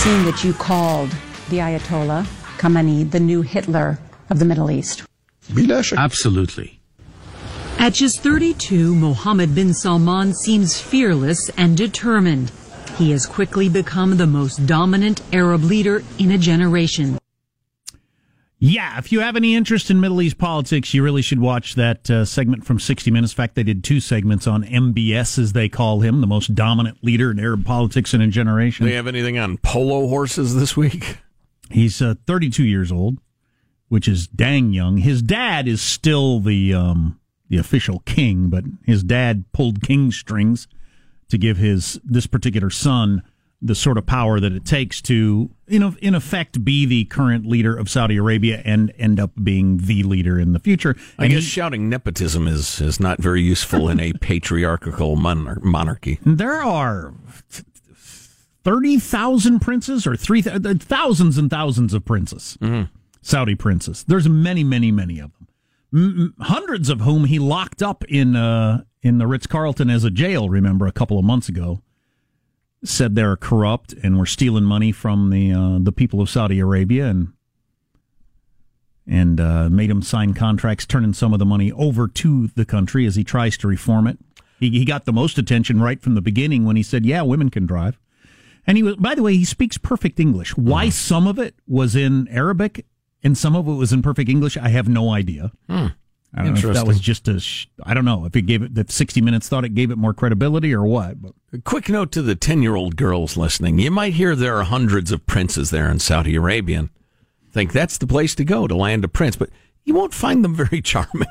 Seen that you called the Ayatollah Khamenei the new Hitler of the Middle East. Absolutely. At just 32, Mohammed bin Salman seems fearless and determined. He has quickly become the most dominant Arab leader in a generation. Yeah, if you have any interest in Middle East politics, you really should watch that uh, segment from 60 Minutes. In fact, they did two segments on MBS, as they call him, the most dominant leader in Arab politics in a generation. Do they have anything on polo horses this week? He's uh, 32 years old, which is dang young. His dad is still the um, the official king, but his dad pulled king strings to give his this particular son the sort of power that it takes to, you know, in effect, be the current leader of Saudi Arabia and end up being the leader in the future. I And guess he- shouting nepotism is, is not very useful in a patriarchal monar- monarchy. there are thirty thousand princes, or three th- thousands and thousands of princes, Saudi princes. There's many, many, many of them. M- hundreds of whom he locked up in uh, in the Ritz Carlton as a jail. Remember a couple of months ago. Said they're corrupt and were stealing money from the uh, the people of Saudi Arabia and and uh, made him sign contracts, turning some of the money over to the country as he tries to reform it. He, he got the most attention right from the beginning when he said, "Yeah, women can drive." And he was, by the way, he speaks perfect English. Why some of it was in Arabic and some of it was in perfect English, I have no idea. I don't know if that was just a. Sh- I don't know if it gave it that sixty minutes thought it gave it more credibility or what. But A quick note to the 10 year old girls listening. You might hear there are hundreds of princes there in Saudi Arabia and think that's the place to go to land a prince, but you won't find them very charming,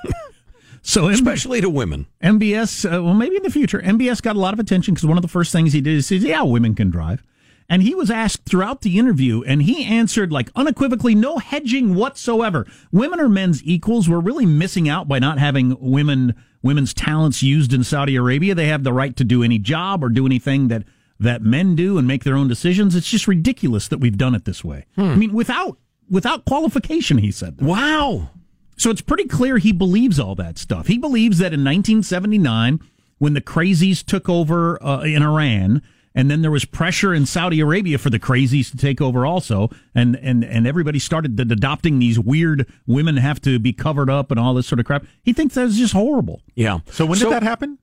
so MB especially to women. MBS, uh, well, maybe in the future, MBS got a lot of attention because one of the first things he did is says, "Yeah, women can drive," And he was asked throughout the interview, and he answered like unequivocally, no hedging whatsoever. Women are men's equals. We're really missing out by not having women women's talents used in Saudi Arabia. They have the right to do any job or do anything that that men do and make their own decisions. It's just ridiculous that we've done it this way. I mean, without without qualification, he said. That. Wow. So it's pretty clear he believes all that stuff. He believes that in 1979, when the crazies took over uh, in Iran, and then there was pressure in Saudi Arabia for the crazies to take over also, and and and everybody started adopting these weird women have to be covered up and all this sort of crap. He thinks that's just horrible. Yeah. So when did that happen?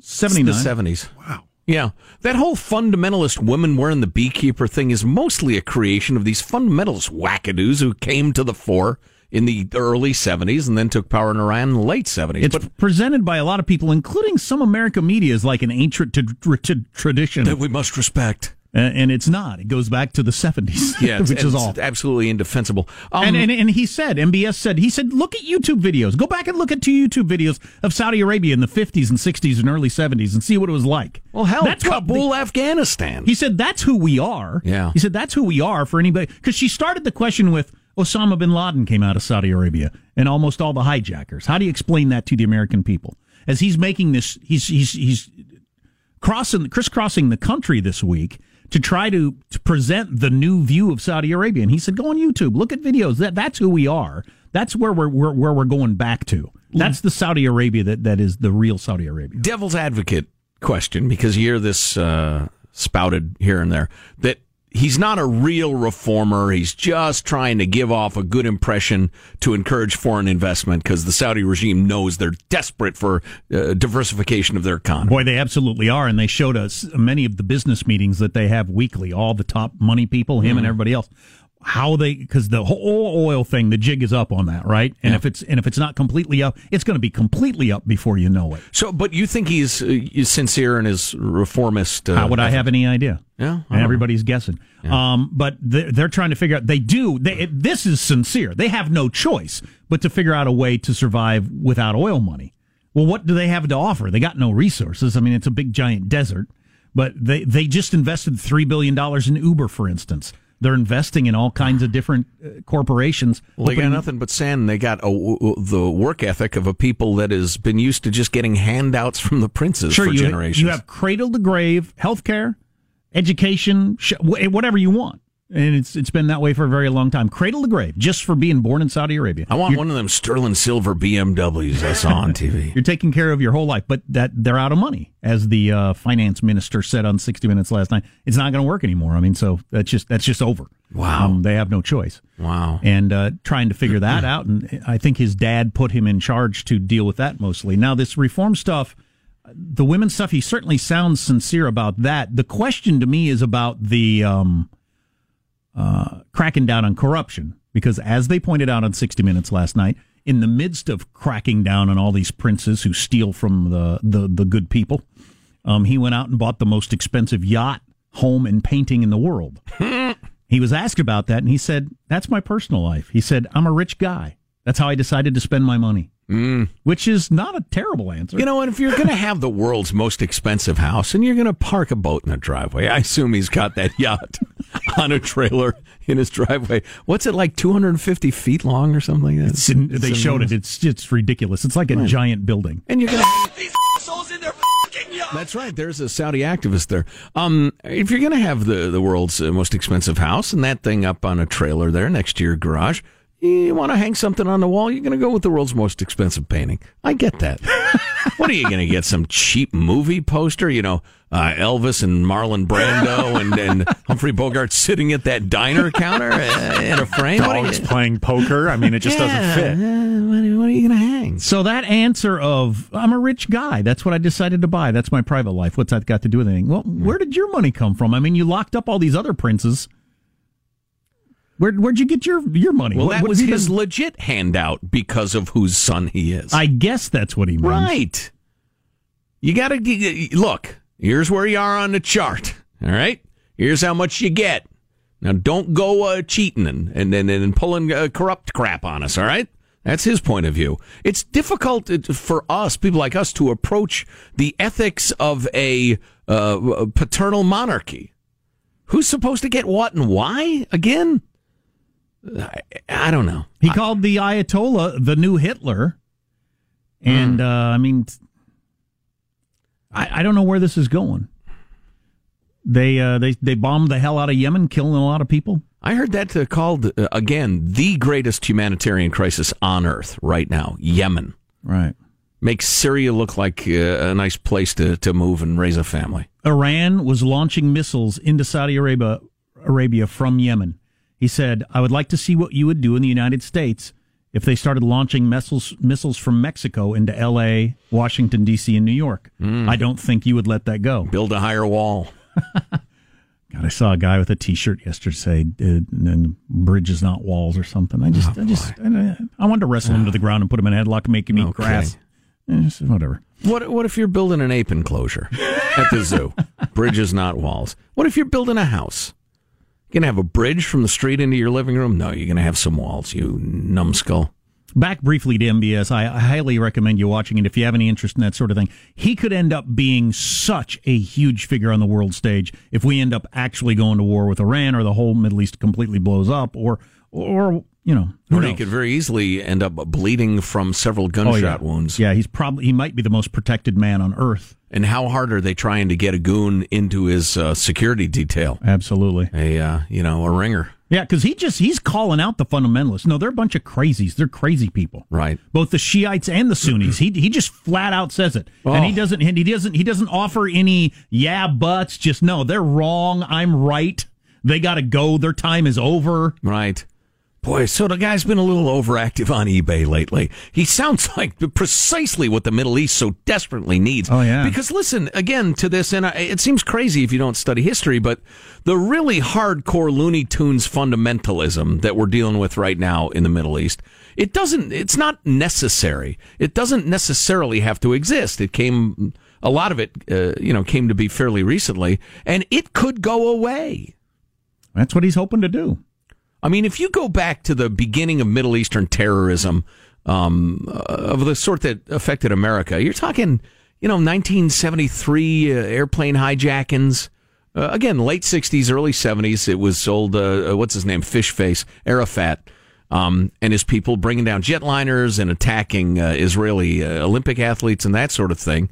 79. The 70s. Wow. Yeah. That whole fundamentalist women wearing the beekeeper thing is mostly a creation of these fundamentalist wackadoos who came to the fore in the early 70s and then took power in Iran in the late 70s. It's presented by a lot of people, including some American media, as like an ancient t- t- tradition that we must respect. Uh, and it's not. It goes back to the 70s, Yeah, which is all. absolutely indefensible. Um, and, and and he said, MBS said, he said, look at YouTube videos. Go back and look at two YouTube videos of Saudi Arabia in the 50s and 60s and early 70s and see what it was like. well, hell, That's Kabul, the- Afghanistan. He said, that's who we are. Yeah. He said, that's who we are for anybody. Because she started the question with Osama bin Laden came out of Saudi Arabia and almost all the hijackers. How do you explain that to the American people? As he's making this, he's, he's, he's crossing, crisscrossing the country this week to try to, to present the new view of Saudi Arabia. And he said, go on YouTube, look at videos. That, that's who we are. That's where we're, where, where we're going back to. That's the Saudi Arabia that, that is the real Saudi Arabia. devil's advocate question because you hear this uh, spouted here and there that he's not a real reformer. He's just trying to give off a good impression to encourage foreign investment because the Saudi regime knows they're desperate for uh, diversification of their economy. Boy, they absolutely are, and they showed us many of the business meetings that they have weekly. All the top money people, him and everybody else, how they because the whole oil thing, the jig is up on that, right? And Yeah. if it's and if it's not completely up, it's going to be completely up before you know it. So, but you think he's, uh, he's sincere in his reformist? Uh, How would I have any idea? Yeah, and don't know. everybody's guessing. Um, but they're, they're trying to figure out. They do. They, it, this is sincere. They have no choice but to figure out a way to survive without oil money. Well, what do they have to offer? They got no resources. I mean, it's a big giant desert. But they they just invested three billion dollars in Uber, for instance. They're investing in all kinds of different uh, corporations. Well, they got nothing but sand. They got a, the work ethic of a people that has been used to just getting handouts from the princes Sure, for you, generations. you have cradle to grave healthcare, education, whatever you want, and it's it's been that way for a very long time. Cradle to grave, just for being born in Saudi Arabia. I want You're- one of them sterling silver BMWs I saw on TV. You're taking care of your whole life, but that they're out of money, as the uh, finance minister said on 60 Minutes last night. It's not going to work anymore. I mean, so that's just that's just over. Wow. Um, they have no choice. Wow. and uh, trying to figure that out. And I think his dad put him in charge to deal with that mostly. Now, this reform stuff, the women's stuff, he certainly sounds sincere about that. The question to me is about the um, uh, cracking down on corruption, because as they pointed out on 60 Minutes last night, in the midst of cracking down on all these princes who steal from the, the, the good people, um, he went out and bought the most expensive yacht, home, and painting in the world. He was asked about that, and he said, "That's my personal life." He said, "I'm a rich guy. That's how I decided to spend my money." Mm. Which is not a terrible answer. You know, and if you're going to have the world's most expensive house and you're going to park a boat in the driveway, I assume he's got that yacht on a trailer in his driveway. What's it like, 250 feet long or something like that? It's in- they It's showed it. It's it's ridiculous. It's like a giant building. And you're going to these assholes in their fucking yacht. That's right. There's a Saudi activist there. Um, if you're going to have the the world's uh, most expensive house and that thing up on a trailer there next to your garage, you want to hang something on the wall, you're going to go with the world's most expensive painting. I get that. what are you going to get? Some cheap movie poster? You know, uh, Elvis and Marlon Brando and, and Humphrey Bogart sitting at that diner counter uh, in a frame? What Dogs you- playing poker. I mean, it just Yeah, doesn't fit. uh, what are you going to hang? So that answer of I'm a rich guy. That's what I decided to buy. That's my private life. What's that got to do with anything? Well, where did your money come from? I mean, you locked up all these other princes. Where where'd you get your your money? Well, What- that was his been- legit handout because of whose son he is. I guess that's what he means. right. You got to look. Here's where you are on the chart. All right. Here's how much you get. Now, don't go uh, cheating and and and, and pulling uh, corrupt crap on us. All right. That's his point of view. It's difficult uh, for us, people like us, to approach the ethics of a uh, paternal monarchy Who's supposed to get what and why again? I, I don't know. He called the Ayatollah the new Hitler, and uh, I mean, I, I don't know where this is going. They uh, they they bombed the hell out of Yemen, killing a lot of people. I heard that uh, called uh, again the greatest humanitarian crisis on earth right now. Yemen Right. makes Syria look like uh, a nice place to to move and raise a family. Iran was launching missiles into Saudi Arabia, Arabia from Yemen. He said, "I would like to see what you would do in the United States if they started launching missiles missiles from Mexico into L.A., Washington D.C., and New York. I don't think you would let that go." Build a higher wall. God, I saw a guy with a T-shirt yesterday say, uh, "And bridges, not walls," or something. I just, I just, I, I wanted to wrestle him to the ground and put him in a headlock, make him eat Okay. grass. Eh, just whatever. What what if you're building an ape enclosure at the zoo? Bridges, not walls. What if you're building a house? You gonna have a bridge from the street into your living room? No, you're gonna have some walls. You numbskull. Back briefly to MBS, I highly recommend you watching it if you have any interest in that sort of thing. He could end up being such a huge figure on the world stage if we end up actually going to war with Iran or the whole Middle East completely blows up or, or you know, Or he could very easily end up bleeding from several gunshot Oh, yeah. wounds. Yeah, he's probably he might be the most protected man on earth. And how hard are they trying to get a goon into his uh, security detail? Absolutely. A uh, you know a ringer, Yeah, because he just he's calling out the fundamentalists. No, they're a bunch of crazies. They're crazy people. right? both the Shiites and the Sunnis. He he just flat out says it, and he Oh. doesn't and he doesn't he doesn't offer any yeah buts. Just no, they're wrong. I'm right. They got to go. Their time is over. Right. Boy, so the guy's been a little overactive on eBay lately. He sounds like precisely what the Middle East so desperately needs. Oh, yeah. Because listen again to this, and I, it seems crazy if you don't study history, but the really hardcore Looney Tunes fundamentalism that we're dealing with right now in the Middle East, it doesn't. It's not necessary. It doesn't necessarily have to exist. It came. A lot of it, uh, you know, came to be fairly recently, and it could go away. That's what he's hoping to do. I mean, if you go back to the beginning of Middle Eastern terrorism um, uh, of the sort that affected America, you're talking, you know, 1973 uh, airplane hijackings. Uh, again, late 60s, early 70s. It was old, uh, uh, what's his name, Fish Face, Arafat, um, and his people bringing down jetliners and attacking uh, Israeli Olympic athletes and that sort of thing.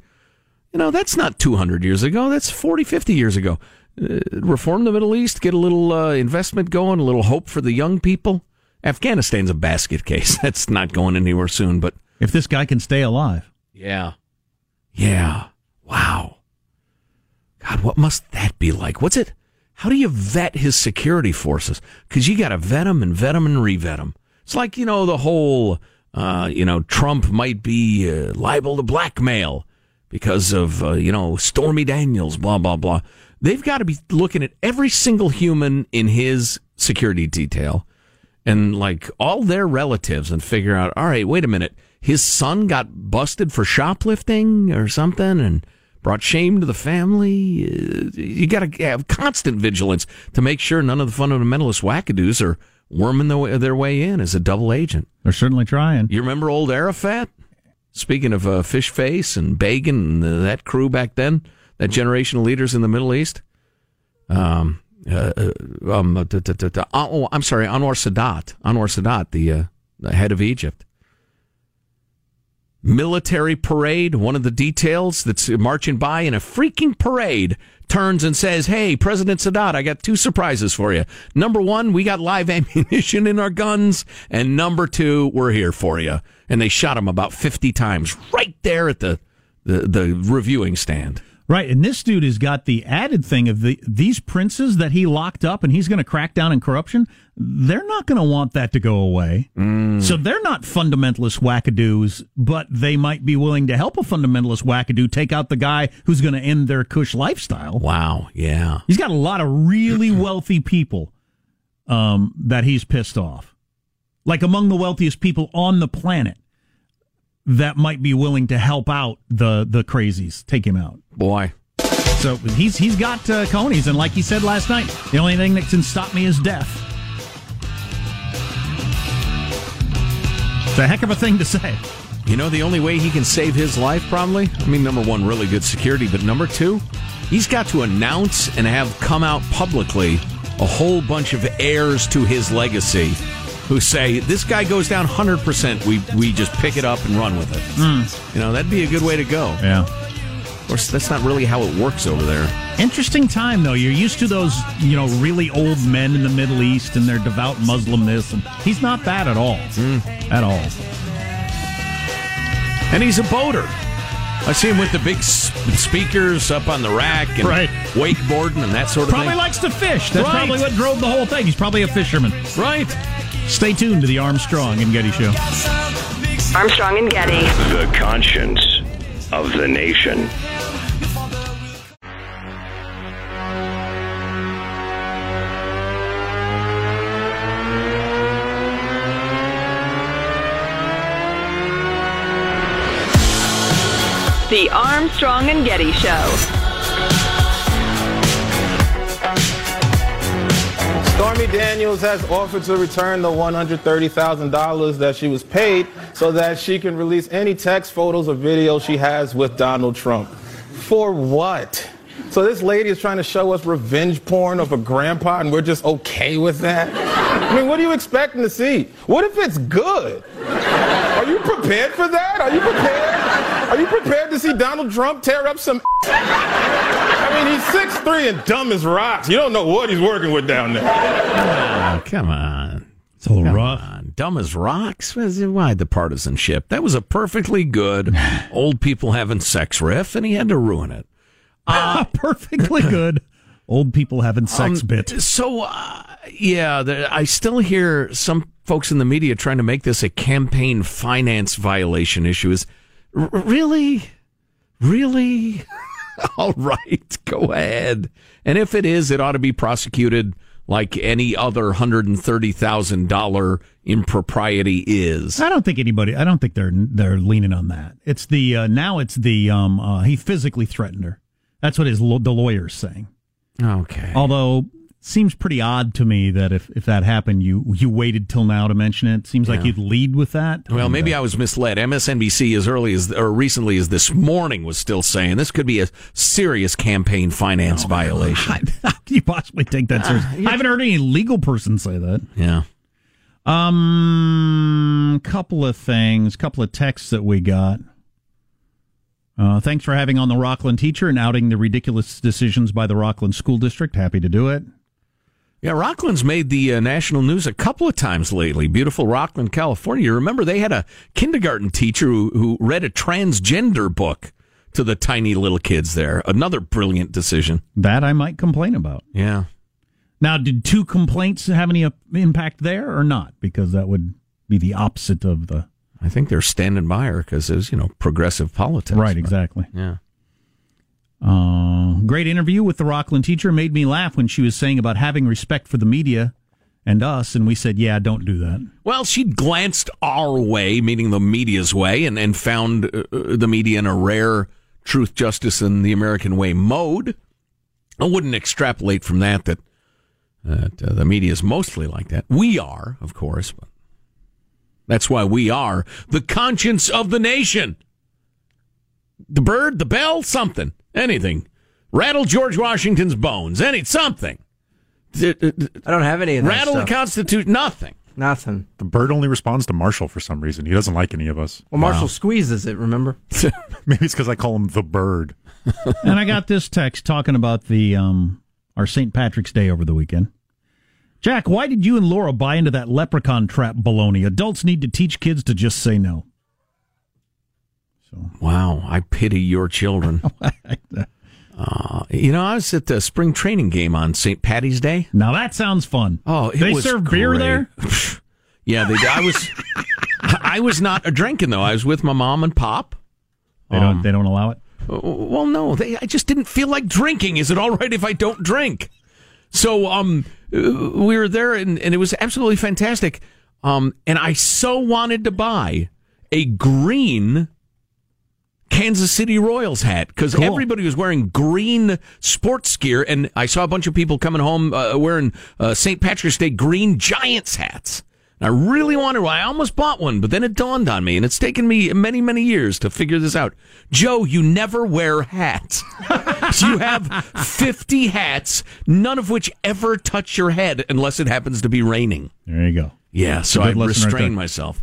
You know, that's not 200 years ago. That's 40, 50 years ago. Uh, reform the Middle East, get a little uh, investment going, a little hope for the young people. Afghanistan's a basket case. That's not going anywhere soon, but If this guy can stay alive, yeah. Yeah. Wow. God, what must that be like? What's it? How do you vet his security forces? Because you got to vet them and vet them and revet them. It's like, you know, the whole, uh, you know, Trump might be uh, liable to blackmail because of, uh, you know, Stormy Daniels, blah, blah, blah. They've got to be looking at every single human in his security detail and like all their relatives and figure out, all right, wait a minute. His son got busted for shoplifting or something and brought shame to the family. Uh, You got to have constant vigilance to make sure none of the fundamentalist wackadoos are worming their way, their way in as a double agent. they're certainly trying. You remember old Arafat? Speaking of uh, Fish Face and Begin and uh, that crew back then, that generation of leaders in the Middle East. Um, uh, um, oh, I'm sorry, Anwar Sadat. Anwar Sadat, the, uh, the head of Egypt. Military parade, one of the details that's marching by in a freaking parade turns and says, Hey, President Sadat, I got two surprises for you. Number one, we got live ammunition in our guns. And number two, we're here for you. And they shot him about 50 times right there at the, the, the reviewing stand. Right, and this dude has got the added thing of the these princes that he locked up, and he's going to crack down on corruption. They're not going to want that to go away. So they're not fundamentalist wackadoos, but they might be willing to help a fundamentalist wackadoo take out the guy who's going to end their cush lifestyle. Wow. Yeah. He's got a lot of really wealthy people um, that he's pissed off, like among the wealthiest people on the planet that might be willing to help out the the crazies, take him out. Boy. So he's he's got uh, conies, and like he said last night, the only thing that can stop me is death. It's a heck of a thing to say. You know, the only way he can save his life, probably? I mean, number one, really good security, but number two, he's got to announce and have come out publicly a whole bunch of heirs to his legacy who say this guy goes down 100% we we just pick it up and run with it Mm. you know that'd be a good way to go Yeah. of course that's not really how it works over there Interesting time though. You're used to those, you know, really old men in the Middle East and their devout Muslim this, and he's not that at all. At all. and he's a boater I see him with the big speakers up on the rack and Right. wakeboarding and that sort of Probably thing. Probably likes to fish. That's Right. probably what drove the whole thing. He's probably a fisherman. Right. Stay tuned to the Armstrong and Getty Show. Armstrong and Getty. The conscience of the nation. The Armstrong and Getty Show. Stormy Daniels has offered to return the $130,000 that she was paid so that she can release any text, photos, or videos she has with Donald Trump. For what? So this lady is trying to show us revenge porn of a grandpa and we're just okay with that? I mean, what are you expecting to see? What if it's good? Are you prepared for that? Are you prepared? Are you prepared to see Donald Trump tear up some I mean, he's 6'3 and dumb as rocks. You don't know what he's working with down there. Oh, come on. It's a little Come rough. on. Dumb as rocks. Why the partisanship? That was a perfectly good old people having sex riff, and he had to ruin it. Uh, perfectly good. Old people having sex Um, bit. So, uh, yeah, the, I still hear some folks in the media trying to make this a campaign finance violation issue. Is r- really, really? All right, go ahead. And if it is, it ought to be prosecuted like any other hundred and thirty thousand dollar impropriety is. I don't think anybody. I don't think they're they're leaning on that. It's the uh, now. It's the um. Uh, he physically threatened her. That's what his the lawyer's saying. Okay. Although seems pretty odd to me that if, if that happened, you you waited till now to mention it. Seems like you'd lead with that. Well, maybe I was misled. MSNBC, as early as or recently as this morning, was still saying this could be a serious campaign finance violation. How can you possibly take that seriously? I haven't heard any legal person say that. Yeah. Um, couple of things, couple of texts that we got. Uh, thanks for having on the Rocklin teacher and outing the ridiculous decisions by the Rocklin School District. Happy to do it. Yeah, Rocklin's made the uh, national news a couple of times lately. Beautiful Rocklin, California. You remember they had a kindergarten teacher who, who read a transgender book to the tiny little kids there. Another brilliant decision. That I might complain about. Yeah. Now, did two complaints have any uh, impact there or not? Because that would be the opposite of the. I think they're standing by her because it was, you know, progressive politics. Right, but- exactly. Yeah. Uh, great interview with the Rocklin teacher. Made me laugh when she was saying about having respect for the media and us, and we said, "Yeah, don't do that." Well, she glanced our way, meaning the media's way, and, and found uh, uh, the media in a rare truth, justice, and the American way mode. I wouldn't extrapolate from that that, that uh, the media is mostly like that. We are, of course, but that's why we are the conscience of the nation. The bird, the bell, something, anything. Rattle George Washington's bones, any something. I don't have any of that Rattle stuff. the Constitution, nothing. Nothing. The bird only responds to Marshall for some reason. He doesn't like any of us. Well, Marshall squeezes it, remember? Maybe it's because I call him the bird. and I got this text talking about the um our St. Patrick's Day over the weekend. Jack, why did you and Laura buy into that leprechaun trap baloney? Adults need to teach kids to just say no. So. Wow, I pity your children. uh, you know, I was at the spring training game on St. Patty's Day. Now that sounds fun. Oh, they serve beer there. yeah, they. I was. I was not a drinking though. I was with my mom and pop. They don't. They don't allow it. Well, no, they, I just didn't feel like drinking. Is it all right if I don't drink? So, um, uh, we were there, and, and it was absolutely fantastic. Um, and I so wanted to buy a green Kansas City Royals hat because Cool. everybody was wearing green sports gear, and I saw a bunch of people coming home uh, wearing uh, St. Patrick's Day green Giants hats. I really wanted one. I almost bought one, but then it dawned on me, and it's taken me many, many years to figure this out. Joe, you never wear hats. you have 50 hats, none of which ever touch your head unless it happens to be raining. There you go. Yeah, so I lesson right restrained myself.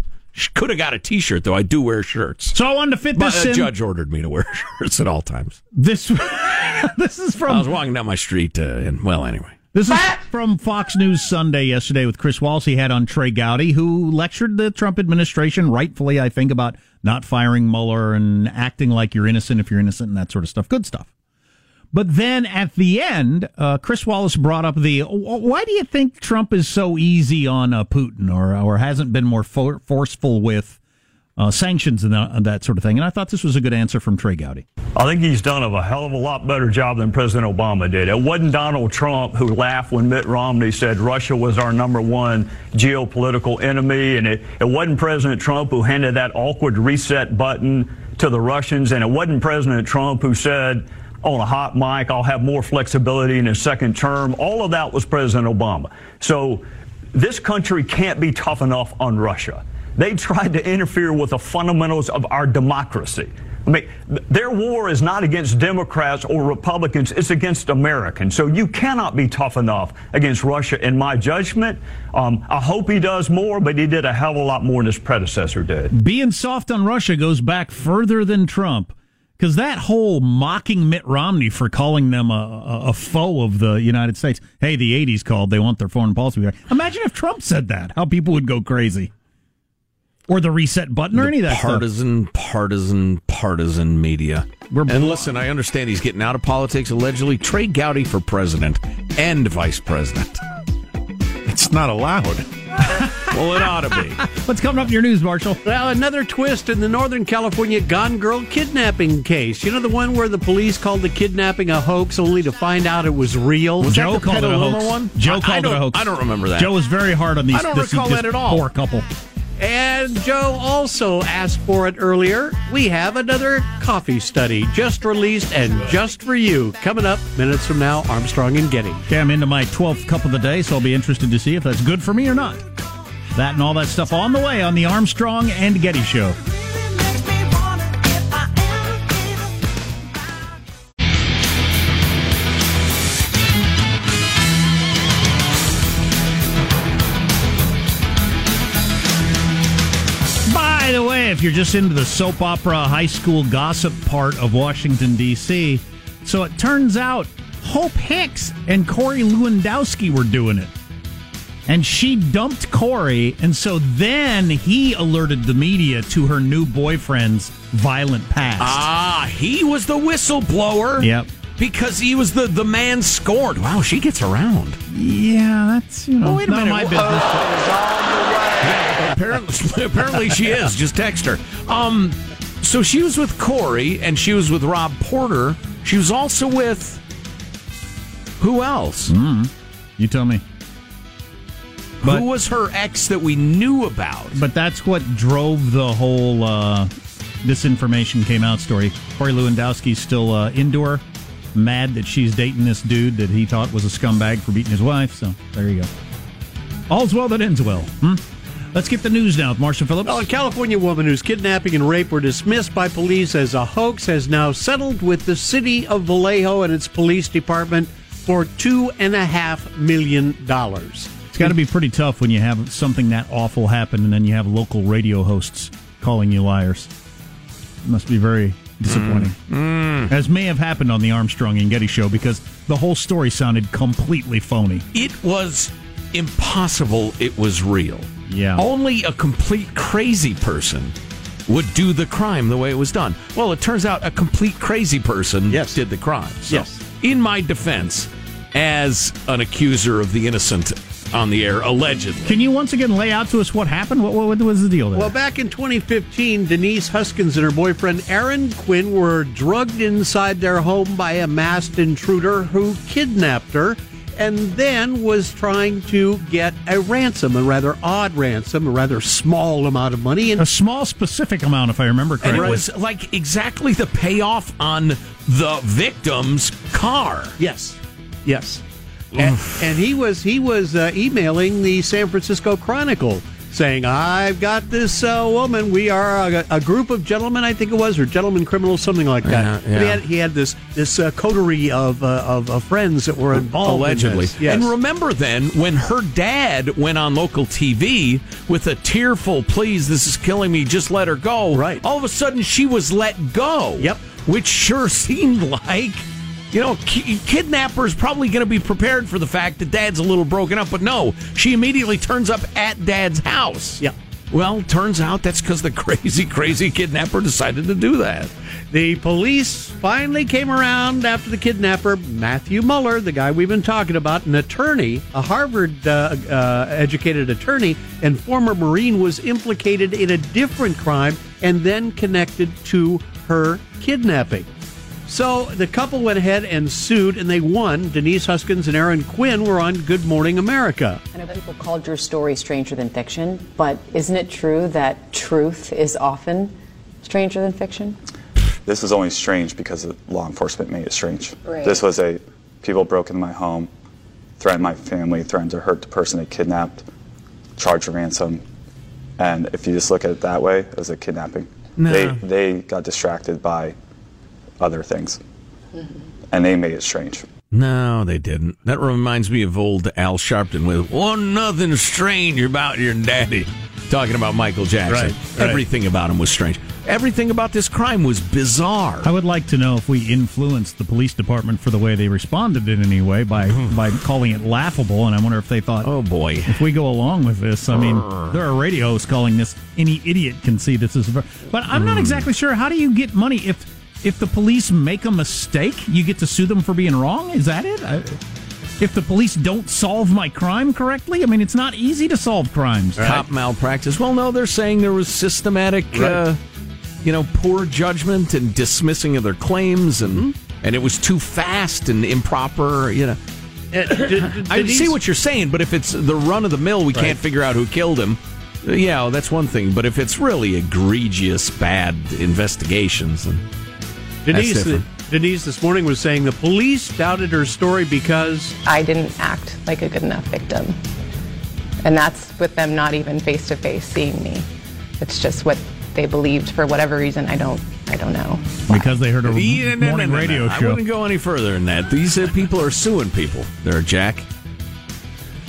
Could have got a T-shirt though. I do wear shirts. So I wanted to fit But this a in. judge ordered me to wear shirts at all times. This this is from I was walking down my street, uh, and well, anyway. This is from Fox News Sunday yesterday with Chris Wallace. He had on Trey Gowdy, who lectured the Trump administration, rightfully, I think, about not firing Mueller and acting like you're innocent if you're innocent and that sort of stuff. Good stuff. But then at the end, uh, Chris Wallace brought up the why do you think Trump is so easy on uh, Putin or or hasn't been more for- forceful with uh, sanctions and that, and that sort of thing? And I thought this was a good answer from Trey Gowdy. I think he's done a hell of a lot better job than President Obama did. It wasn't Donald Trump who laughed when Mitt Romney said Russia was our number one geopolitical enemy, and it, it wasn't President Trump who handed that awkward reset button to the Russians, and it wasn't President Trump who said on a hot mic, I'll have more flexibility in his second term. All of that was President Obama. So this country can't be tough enough on Russia. They tried to interfere with the fundamentals of our democracy. I mean, their war is not against Democrats or Republicans, it's against Americans. So you cannot be tough enough against Russia, in my judgment. Um, I hope he does more, but he did a hell of a lot more than his predecessor did. Being soft on Russia goes back further than Trump. Because that whole mocking Mitt Romney for calling them a, a, a foe of the United States. Hey, the 80s called. They want their foreign policy back. Imagine if Trump said that. How people would go crazy. Or the reset button or The any of that stuff. partisan, partisan, partisan media. and listen, I understand he's getting out of politics allegedly. Trey Gowdy for president and vice president. It's not allowed. well, it ought to be. What's coming up in your news, Marshall? Well, another twist in the Northern California Gone Girl kidnapping case. You know the one where the police called the kidnapping a hoax only to find out it was real? Joe called it a hoax. One? Joe called it a hoax. I don't remember that. Joe was very hard on these. I don't this, recall this that at all. Poor couple. And Joe also asked for it earlier. We have another coffee study just released and just for you. Coming up minutes from now, Armstrong and Getty. Okay, I'm into my 12th cup of the day, so I'll be interested to see if that's good for me or not. That and all that stuff on the way on the Armstrong and Getty Show. By the way, if you're just into the soap opera high school gossip part of Washington, D.C., so it turns out Hope Hicks and Corey Lewandowski were doing it. And she dumped Corey, and so then he alerted the media to her new boyfriend's violent past. Ah, he was the whistleblower. Yep. Because he was the, the man scorned. Wow, she gets around. Yeah, that's, you know, Oh, wait a minute. my business. apparently, apparently she is. Just text her. Um, so she was with Corey, and she was with Rob Porter. She was also with who else? Mm, you tell me. But- who was her ex that we knew about? But that's what drove the whole uh, this information came out story. Corey Lewandowski's still uh, into her, mad that she's dating this dude that he thought was a scumbag for beating his wife. So there you go. All's well that ends well. Hmm? Let's get the news now with Marshall Phillips. Well, a California woman whose kidnapping and rape were dismissed by police as a hoax has now settled with the city of Vallejo and its police department for two and a half million dollars. It's got to be pretty tough when you have something that awful happen and then you have local radio hosts calling you liars. It must be very disappointing. Mm. Mm. As may have happened on the Armstrong and Getty show because the whole story sounded completely phony. It was impossible. It was real. Yeah. Only a complete crazy person would do the crime the way it was done. Well, it turns out a complete crazy person yes. did the crime. So, Yes. In my defense, as an accuser of the innocent on the air, allegedly. Can you once again lay out to us what happened? What, what was the deal there? Well, back in 2015, Denise Huskins and her boyfriend Aaron Quinn were drugged inside their home by a masked intruder who kidnapped her and then was trying to get a ransom, a rather odd ransom, a rather small amount of money. And a small specific amount, if I remember correctly. And correctly. it was like exactly the payoff on the victim's car. Yes, yes. And, and he was he was uh, emailing the San Francisco Chronicle saying, I've got this uh, woman. We are a, a, group of gentlemen, I think it was, or gentlemen criminals, something like that. Yeah, yeah. He, had, he had this this uh, coterie of, uh, of, of friends that were involved. Allegedly. In yes. And remember then when her dad went on local TV with a tearful, please, this is killing me, just let her go. Right. All of a sudden she was let go. Yep. Which sure seemed like you know, ki- kidnapper's probably going to be prepared for the fact that dad's a little broken up, but no, she immediately turns up at dad's house. Yeah. Well, turns out that's because the crazy, crazy kidnapper decided to do that. The police finally came around after the kidnapper, Matthew Muller, the guy we've been talking about, an attorney, a Harvard uh, uh, educated attorney, and former Marine, was implicated in a different crime and then connected to her kidnapping. So the couple went ahead and sued, and they won. Denise Huskins and Aaron Quinn were on Good Morning America. I know people called your story stranger than fiction, but isn't it true that truth is often stranger than fiction? This is only strange because law enforcement made it strange. Right. This was a people broke into my home, threatened my family, threatened to hurt the person they kidnapped, charged a ransom, and if you just look at it that way, it was a kidnapping. No. They they got distracted by other things, Mm-hmm. and they made it strange. No, they didn't. That reminds me of old Al Sharpton with "One nothing strange about your daddy," talking about Michael Jackson. Right, right. Everything about him was strange. Everything about this crime was bizarre. I would like to know if we influenced the police department for the way they responded in any way by by calling it laughable. And I wonder if they thought, oh boy, if we go along with this, I mean, there are radio hosts calling this any idiot can see this is. But I'm not exactly sure. How do you get money if if the police make a mistake? You get to sue them for being wrong. Is that it? I, if the police don't solve my crime correctly, I mean, it's not easy to solve crimes. Cop malpractice. Well, no, they're saying there was systematic, uh, you know, poor judgment and dismissing of their claims, and Mm-hmm. and it was too fast and improper. You know, Uh, I see what you're saying, but if it's the run of the mill, we can't figure out who killed him. Yeah, that's one thing. But if it's really egregious, bad investigations, then Denise, that's. Denise this morning was saying the police doubted her story because I didn't act like a good enough victim. And that's with them not even face to face seeing me. It's just what they believed for whatever reason. I don't. I don't know. Because they heard a Yeah, no, no, morning no, no, radio no. I show. wouldn't go any further than that. These uh, people are suing people. There, Jack.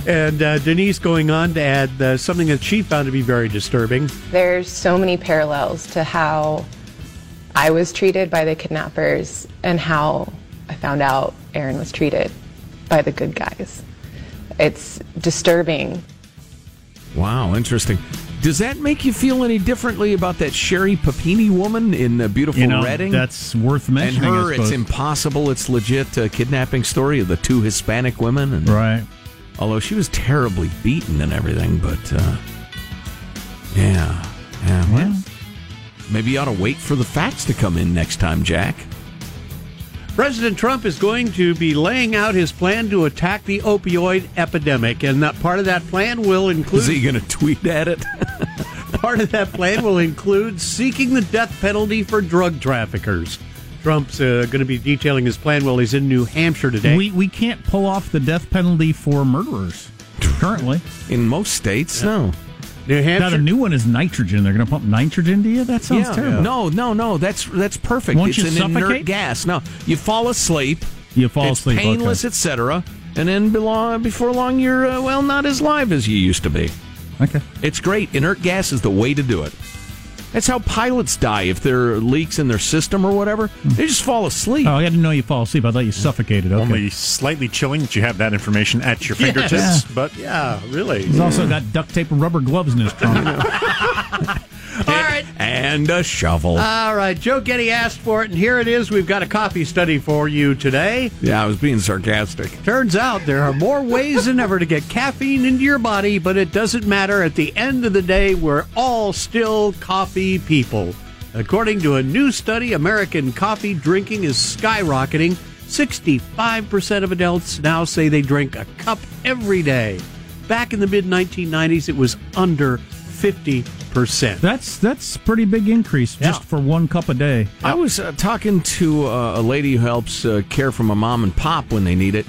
And uh, Denise going on to add uh, something that she found to be very disturbing. There's so many parallels to how I was treated by the kidnappers and how I found out Aaron was treated by the good guys. It's disturbing. Wow, interesting. Does that make you feel any differently about that Sherry Papini woman in uh, beautiful You know, Redding? that's worth mentioning, And I her, it's impossible. It's legit uh, kidnapping story of the two Hispanic women. And, right. Although she was terribly beaten and everything, but uh, yeah, yeah. Well, maybe you ought to wait for the facts to come in next time, Jack. President Trump is going to be laying out his plan to attack the opioid epidemic, and that part of that plan will include. Is he going to tweet at it? part of that plan will include seeking the death penalty for drug traffickers. Trump's uh, going to be detailing his plan while he's in New Hampshire today. We we can't pull off the death penalty for murderers currently. In most states, no. New Now the new one is nitrogen. They're going to pump nitrogen to you. That sounds yeah. terrible. No, no, no. That's that's perfect. Won't it's you an inert gas. No, you fall asleep. You fall it's asleep, painless, okay. etc. And then before long, you're uh, well not as live as you used to be. Okay, it's great. Inert gas is the way to do it. That's how pilots die if there are leaks in their system or whatever. They just fall asleep. Oh, I didn't know you fall asleep. I thought you suffocated. Okay. Only slightly chilling that you have that information at your fingertips, Yeah. but yeah, really. He's also got duct tape and rubber gloves in his trunk. And a shovel. All right, Joe Getty asked for it, and here it is. We've got a coffee study for you today. yeah, I was being sarcastic. Turns out there are more ways than ever to get caffeine into your body, but it doesn't matter. At the end of the day, we're all still coffee people. According to a new study, American coffee drinking is skyrocketing. 65% of adults now say they drink a cup every day. Back in the mid 1990s, it was under 50%. That's that's pretty big increase just for one cup a day. I was uh, talking to uh, a lady who helps uh, care for my mom and pop when they need it,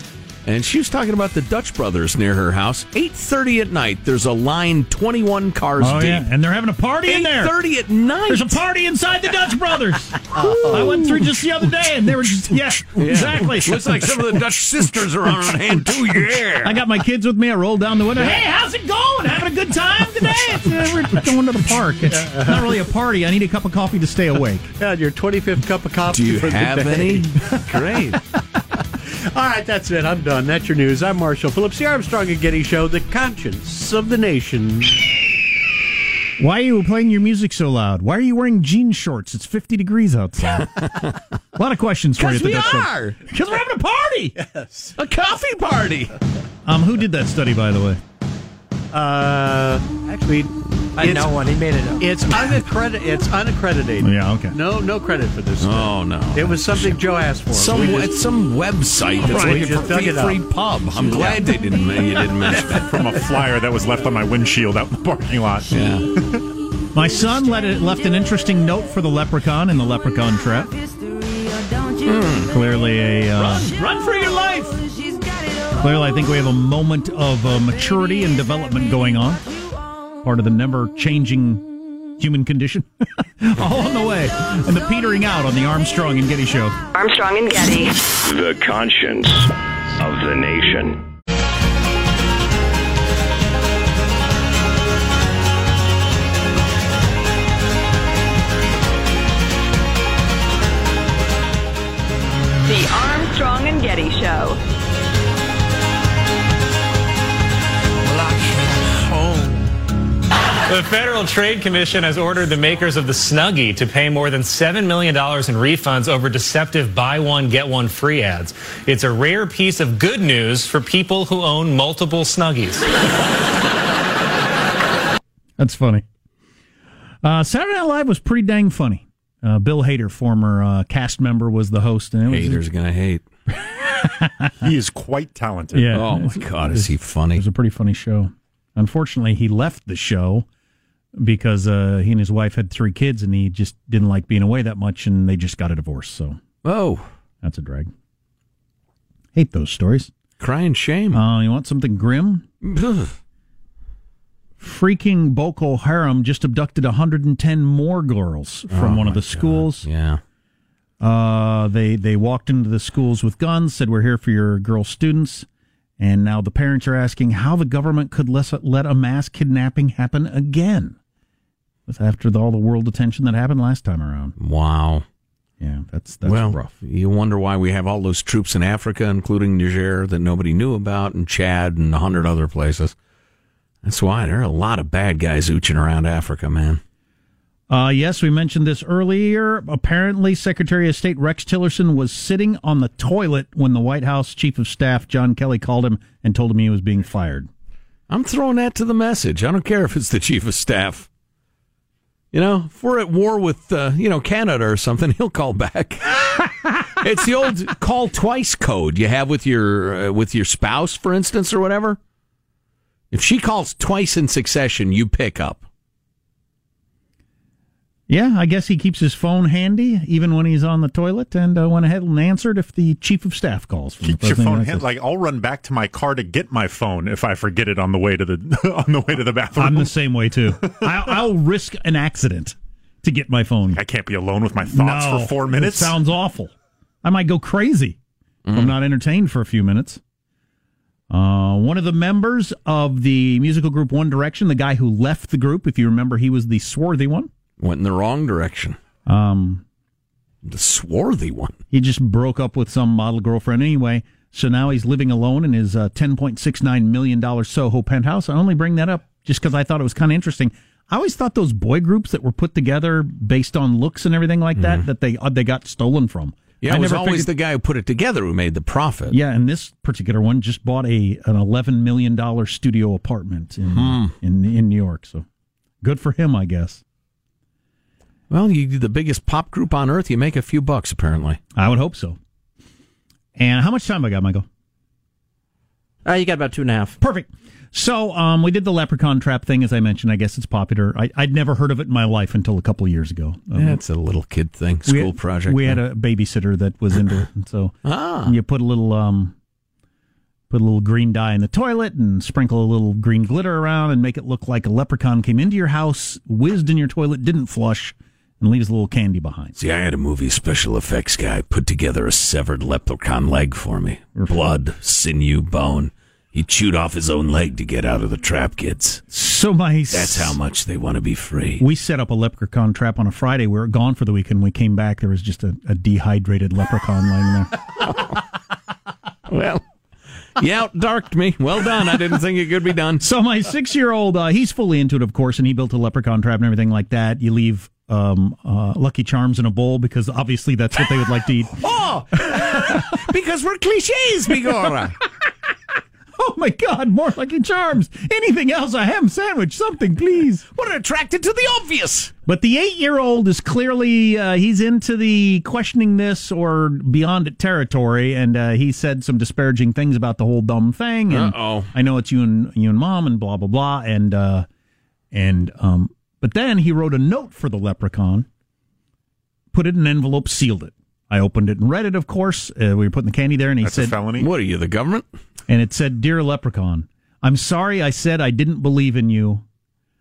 and she was talking about the Dutch brothers near her house. Eight thirty at night. There's a line twenty one cars Oh deep. yeah, and they're having a party in there. 8:30 at night. There's a party inside the Dutch Brothers. I went through just the other day, and they were just yeah, exactly. Looks like some of the Dutch sisters are on hand too. Yeah. I got my kids with me. I rolled down the window. Hey, how's it going? Having a good time today? It's, uh, we're going to the park. It's not really a party. I need a cup of coffee to stay awake. Yeah, your 25th cup of coffee. Do you for the have day. any? Great. All right, that's it. I'm done. That's your news. I'm Marshall Phillips, the Armstrong and Getty Show, the conscience of the nation. Why are you playing your music so loud? Why are you wearing jean shorts? It's 50 degrees outside. a lot of questions for you. at the we are. Because we're having a party. Yes. A coffee party. Um, who did that study, by the way? Uh, actually, I know one. He made it up. It's unaccredited. It's unaccredited. Yeah, okay. No, no credit for this. Oh no. It was something Joe asked for. Some We just- it's some website that's Right, looking just for free, it up. free pub. I'm glad they didn't. You didn't mention it. From a flyer that was left on my windshield out in the parking lot. Yeah. My son let it, left an interesting note for the leprechaun in the leprechaun trap. Clearly a uh, Run, run for your life. clearly I think we have a moment of uh, maturity and development going on. Part of the never changing human condition. All on the way. And the petering out on the Armstrong and Getty show. Armstrong and Getty. The conscience of the nation. The Armstrong and Getty Show. The Federal Trade Commission has ordered the makers of the Snuggie to pay more than $7 million in refunds over deceptive buy one, get one free ads. It's a rare piece of good news for people who own multiple Snuggies. That's funny. Uh, Saturday Night Live was pretty dang funny. Uh, Bill Hader, former uh, cast member, was the host, and it was Haters gonna hate. He is quite talented. Yeah. Oh my God, is he funny? It was a pretty funny show. Unfortunately, he left the show because uh, he and his wife had three kids, and he just didn't like being away that much, and they just got a divorce. So Oh, that's a drag. Hate those stories. crying shame. Uh, you want something grim? Ugh. Freaking Boko Haram just abducted 110 more girls from Oh, one of the schools. yeah. Uh, they they walked into the schools with guns, said we're here for your girl students, and now the parents are asking how the government could let let a mass kidnapping happen again, with after the, all the world attention that happened last time around. Wow. Yeah, that's that's well, rough. you wonder why we have all those troops in Africa, including Niger, that nobody knew about, and Chad, and a hundred other places. That's why there are a lot of bad guys ooching around Africa, man. Uh, yes, we mentioned this earlier. Apparently, Secretary of State Rex Tillerson was sitting on the toilet when the White House Chief of Staff John Kelly called him and told him he was being fired. I'm throwing that to the message. I don't care if it's the chief of staff. You know, if we're at war with, uh, you know, Canada or something, he'll call back. it's the old call twice code you have with your uh, with your spouse, for instance, or whatever. If she calls twice in succession, you pick up. Yeah, I guess he keeps his phone handy even when he's on the toilet, and uh, went ahead and answered if the chief of staff calls. Keep your phone the hand, United like I'll run back to my car to get my phone if I forget it on the way to the on the way to the bathroom. I'm the same way too. I'll, I'll risk an accident to get my phone. I can't be alone with my thoughts No, for four minutes. Sounds awful. I might go crazy if I'm not entertained for a few minutes. Uh, one of the members of the musical group One Direction, the guy who left the group, if you remember, he was the swarthy one. Went in the wrong direction. Um, The swarthy one. he just broke up with some model girlfriend anyway. So now he's living alone in his uh, $10.69 million Soho penthouse. I only bring that up just because I thought it was kind of interesting. I always thought those boy groups that were put together based on looks and everything like that, that they uh, they got stolen from. Yeah, I it was always figured- the guy who put it together who made the profit. Yeah, and this particular one just bought a an eleven million dollar studio apartment in Hmm. in in New York. So good for him, I guess. Well, you the biggest pop group on earth, you make a few bucks apparently. I would hope so. And how much time I got, Michael? Uh, you got about two and a half. Perfect. So um, we did the leprechaun trap thing, as I mentioned. I guess it's popular. I, I'd never heard of it in my life until a couple of years ago. Um, yeah, it's a little kid thing, we school had- project. We had a babysitter that was into it, and so Ah. you put a little um, put a little green dye in the toilet and sprinkle a little green glitter around and make it look like a leprechaun came into your house, whizzed in your toilet, didn't flush, and leaves a little candy behind. See, I had a movie special effects guy put together a severed leprechaun leg for me. Blood, sinew, bone. He chewed off his own leg to get out of the trap, kids. So my That's how much they want to be free. We set up a leprechaun trap on a Friday. We were gone for the weekend. We came back. There was just a, a dehydrated leprechaun laying there. well, you outdarked me. Well done. I didn't think it could be done. So my six year old, uh, he's fully into it, of course, and he built a leprechaun trap and everything like that. You leave um, uh, Lucky Charms in a bowl because obviously that's what they would like to eat. Oh, because we're cliches, Bigora. Oh my God, more Lucky Charms. Anything else? A ham sandwich, something, please. We're attracted to the obvious. But the eight year old is clearly, uh, he's into the questioning this or beyond it territory. And uh, he said some disparaging things about the whole dumb thing. And Uh-oh. I know it's you and you and mom and blah, blah, blah. And, uh, and, um, but then he wrote a note for the leprechaun, put it in an envelope, sealed it. I opened it and read it, of course. Uh, we were putting the candy there, and he That's a said, felony? What are you, the government? And it said, Dear Leprechaun, I'm sorry I said I didn't believe in you.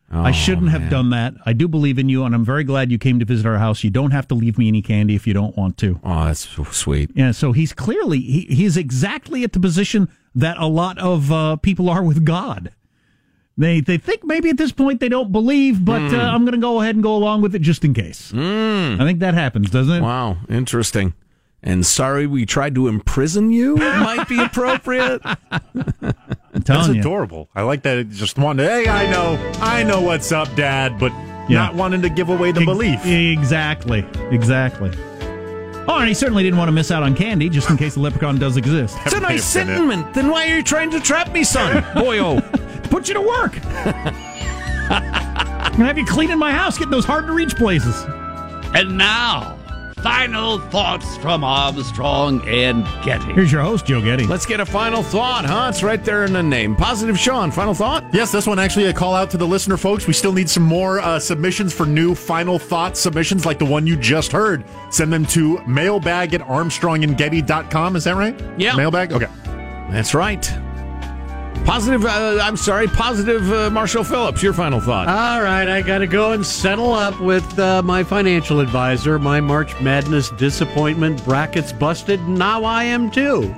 I Oh, shouldn't have done that. I do believe in you, and I'm very glad you came to visit our house. You don't have to leave me any candy if you don't want to. Oh, that's so sweet. Yeah, so he's clearly, he, he's exactly at the position that a lot of uh, people are with God. They they think maybe at this point they don't believe, but Mm. uh, I'm going to go ahead and go along with it just in case. Mm. I think that happens, doesn't it? Wow, interesting. And sorry we tried to imprison you might be appropriate. I'm That's you. adorable. I like that. It just wanted. Hey, I know, I know what's up, Dad, but Yeah. not wanting to give away the Ex- belief. Exactly. Exactly. Oh, and he certainly didn't want to miss out on candy just in case the leprechaun does exist. It's a nice sentiment. Then why are you trying to trap me, son? Boyo. Put you to work. I'm going to have you cleaning my house, getting those hard to reach places. And now, final thoughts from Armstrong and Getty. Here's your host, Joe Getty. Let's get a final thought, huh? It's right there in the name. Positive Sean, final thought? Yes, this one actually a call out to the listener folks. We still need some more uh, submissions for new final thought submissions like the one you just heard. Send them to mailbag at armstrongandgetty.com. Is that right? Yeah. Mailbag? Okay. That's right. Positive, uh, I'm sorry, positive uh, Marshall Phillips, your final thought. All right, I got to go and settle up with uh, my financial advisor. My March Madness disappointment brackets busted. Now I am too.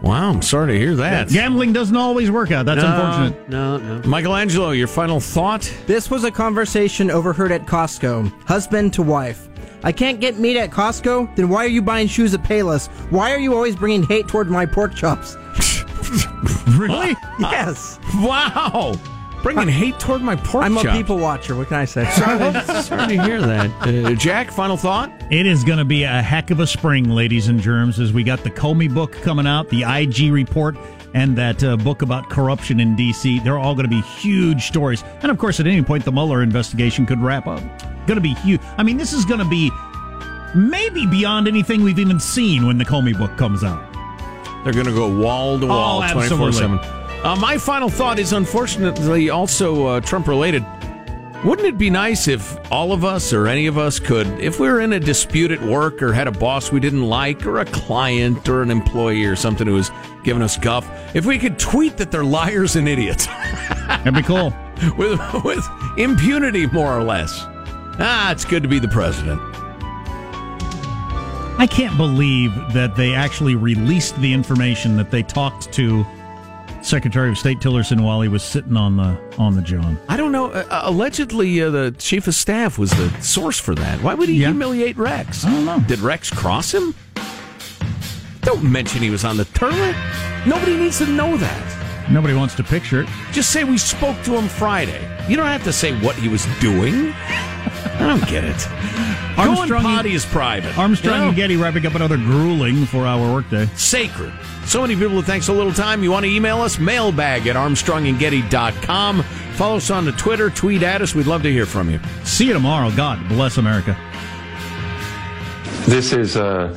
wow, I'm sorry to hear that. Gambling doesn't always work out. That's No, unfortunate. No, no. Michael Angelo, your final thought? This was a conversation overheard at Costco. Husband to wife. I can't get meat at Costco? Then why are you buying shoes at Payless? Why are you always bringing hate toward my pork chops? really? yes. Wow. Bringing hate toward my pork I'm a people watcher. What can I say? Sorry, sorry to hear that. Uh, Jack, final thought? It is going to be a heck of a spring, ladies and germs, as we got the Comey book coming out, the IG report, and that uh, book about corruption in D.C. They're all going to be huge stories. And of course, at any point, the Mueller investigation could wrap up. Going to be huge. I mean, this is going to be maybe beyond anything we've even seen when the Comey book comes out. They're going to go wall to wall, Oh, twenty absolutely. four seven. Uh, my final thought is unfortunately also uh, Trump related. Wouldn't it be nice if all of us or any of us could, if we were in a dispute at work or had a boss we didn't like or a client or an employee or something who was giving us guff, if we could tweet that they're liars and idiots That'd be cool. with, with impunity, more or less. Ah, it's good to be the president. I can't believe that they actually released the information that they talked to Secretary of State Tillerson while he was sitting on the on the John. I don't know. Uh, allegedly, uh, the chief of staff was the source for that. Why would he humiliate Rex? I don't know. Did Rex cross him? Don't mention he was on the toilet. Nobody needs to know that. Nobody wants to picture it. Just say we spoke to him Friday. You don't have to say what he was doing. I don't get it. Armstrong Going and- potty is private. Armstrong You know? and Getty wrapping up another grueling four-hour workday. sacred. So many people, it takes so little time. You want to email us? Mailbag at armstrongandgetty.com. Follow us on the Twitter, tweet at us. We'd love to hear from you. See you tomorrow. God bless America. This is a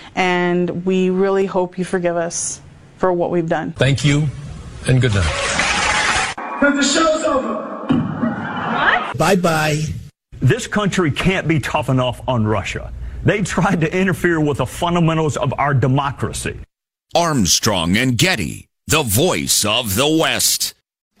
and we really hope you forgive us for what we've done. Thank you, and good night. Because the show's over. What? Bye bye. This country can't be tough enough on Russia. They tried to interfere with the fundamentals of our democracy. Armstrong and Getty, the voice of the West.